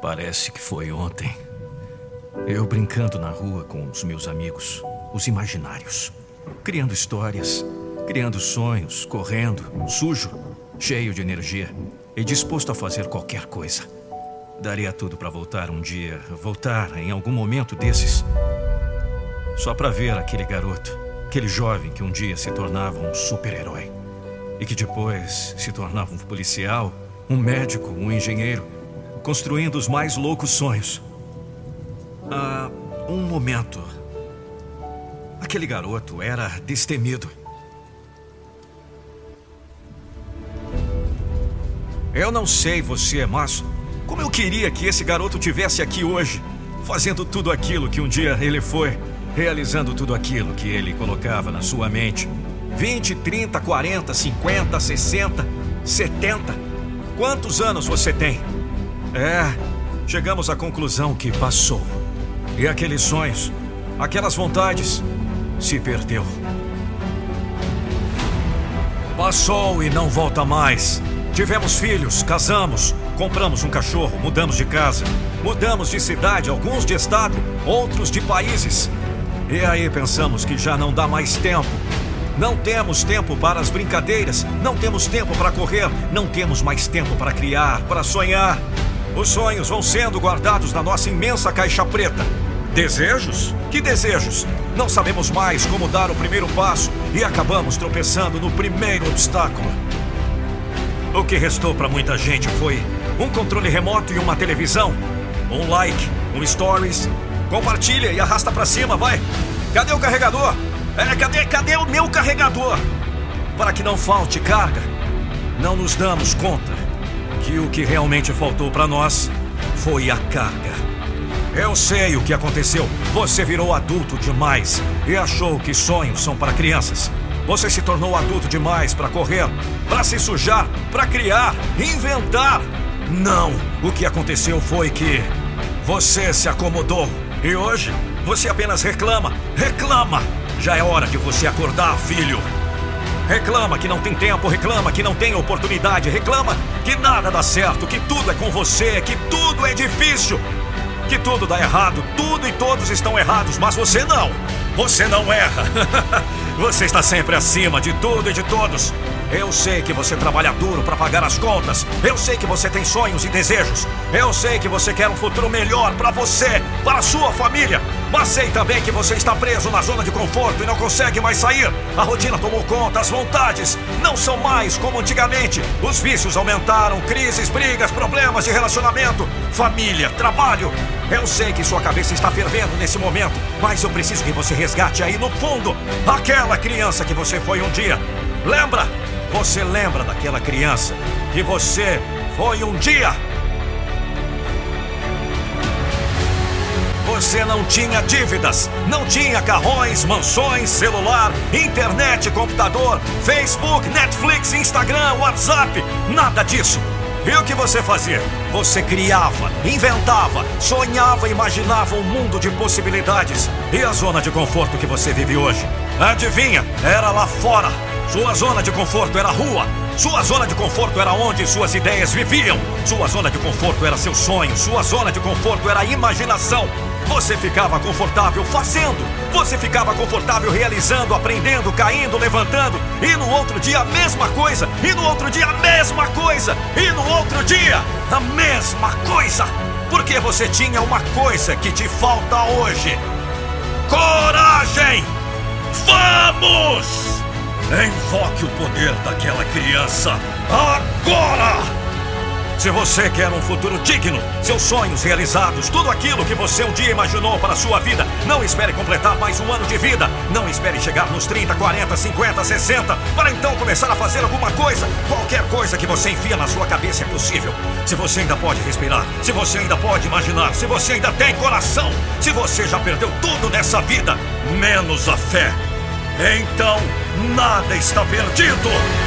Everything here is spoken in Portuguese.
Parece que foi ontem. Eu brincando na rua com os meus amigos, os imaginários, criando histórias, criando sonhos, correndo, sujo, cheio de energia e disposto a fazer qualquer coisa. Daria tudo para voltar um dia, voltar em algum momento desses, só para ver aquele garoto, aquele jovem que um dia se tornava um super-herói e que depois se tornava um policial, um médico, um engenheiro, construindo os mais loucos sonhos. Ah, um momento. Aquele garoto era destemido. Eu não sei você, mas como eu queria que esse garoto tivesse aqui hoje, fazendo tudo aquilo que um dia ele foi, realizando tudo aquilo que ele colocava na sua mente. 20, 30, 40, 50, 60, 70. Quantos anos você tem? É, chegamos à conclusão que passou. E aqueles sonhos, aquelas vontades, se perdeu. Passou e não volta mais. Tivemos filhos, casamos, compramos um cachorro, mudamos de casa, mudamos de cidade, alguns de estado, outros de países. E aí pensamos que já não dá mais tempo. Não temos tempo para as brincadeiras, não temos tempo para correr, não temos mais tempo para criar, para sonhar. Os sonhos vão sendo guardados na nossa imensa caixa preta. Desejos? Que desejos? Não sabemos mais como dar o primeiro passo e acabamos tropeçando no primeiro obstáculo. O que restou para muita gente foi um controle remoto e uma televisão, um like, um stories. Compartilha e arrasta para cima, vai. Cadê o carregador? É, cadê, cadê o meu carregador? Para que não falte carga. Não nos damos conta que o que realmente faltou para nós foi a carga. Eu sei o que aconteceu. Você virou adulto demais e achou que sonhos são para crianças. Você se tornou adulto demais para correr, para se sujar, para criar, inventar. Não! O que aconteceu foi que você se acomodou e hoje você apenas reclama, reclama. Já é hora de você acordar, filho. Reclama que não tem tempo, reclama que não tem oportunidade, reclama que nada dá certo, que tudo é com você, que tudo é difícil, que tudo dá errado, tudo e todos estão errados, mas você não. Você não erra. você está sempre acima de tudo e de todos. Eu sei que você trabalha duro para pagar as contas. Eu sei que você tem sonhos e desejos. Eu sei que você quer um futuro melhor para você, para a sua família. Mas sei também que você está preso na zona de conforto e não consegue mais sair. A rotina tomou conta, as vontades não são mais como antigamente. Os vícios aumentaram, crises, brigas, problemas de relacionamento, família, trabalho. Eu sei que sua cabeça está fervendo nesse momento, mas eu preciso que você resgate aí no fundo aquela criança que você foi um dia. Lembra? Você lembra daquela criança que você foi um dia? Você não tinha dívidas, não tinha carrões, mansões, celular, internet, computador, Facebook, Netflix, Instagram, WhatsApp, nada disso. E o que você fazia? Você criava, inventava, sonhava, imaginava um mundo de possibilidades. E a zona de conforto que você vive hoje? Adivinha? Era lá fora. Sua zona de conforto era a rua. Sua zona de conforto era onde suas ideias viviam. Sua zona de conforto era seu sonho. Sua zona de conforto era a imaginação. Você ficava confortável fazendo. Você ficava confortável realizando, aprendendo, caindo, levantando. E no outro dia a mesma coisa. E no outro dia a mesma coisa. E no outro dia a mesma coisa. Porque você tinha uma coisa que te falta hoje: coragem! Vamos! Invoque o poder daquela criança agora! Se você quer um futuro digno, seus sonhos realizados, tudo aquilo que você um dia imaginou para a sua vida, não espere completar mais um ano de vida. Não espere chegar nos 30, 40, 50, 60 para então começar a fazer alguma coisa. Qualquer coisa que você enfia na sua cabeça é possível. Se você ainda pode respirar, se você ainda pode imaginar, se você ainda tem coração, se você já perdeu tudo nessa vida, menos a fé, então nada está perdido.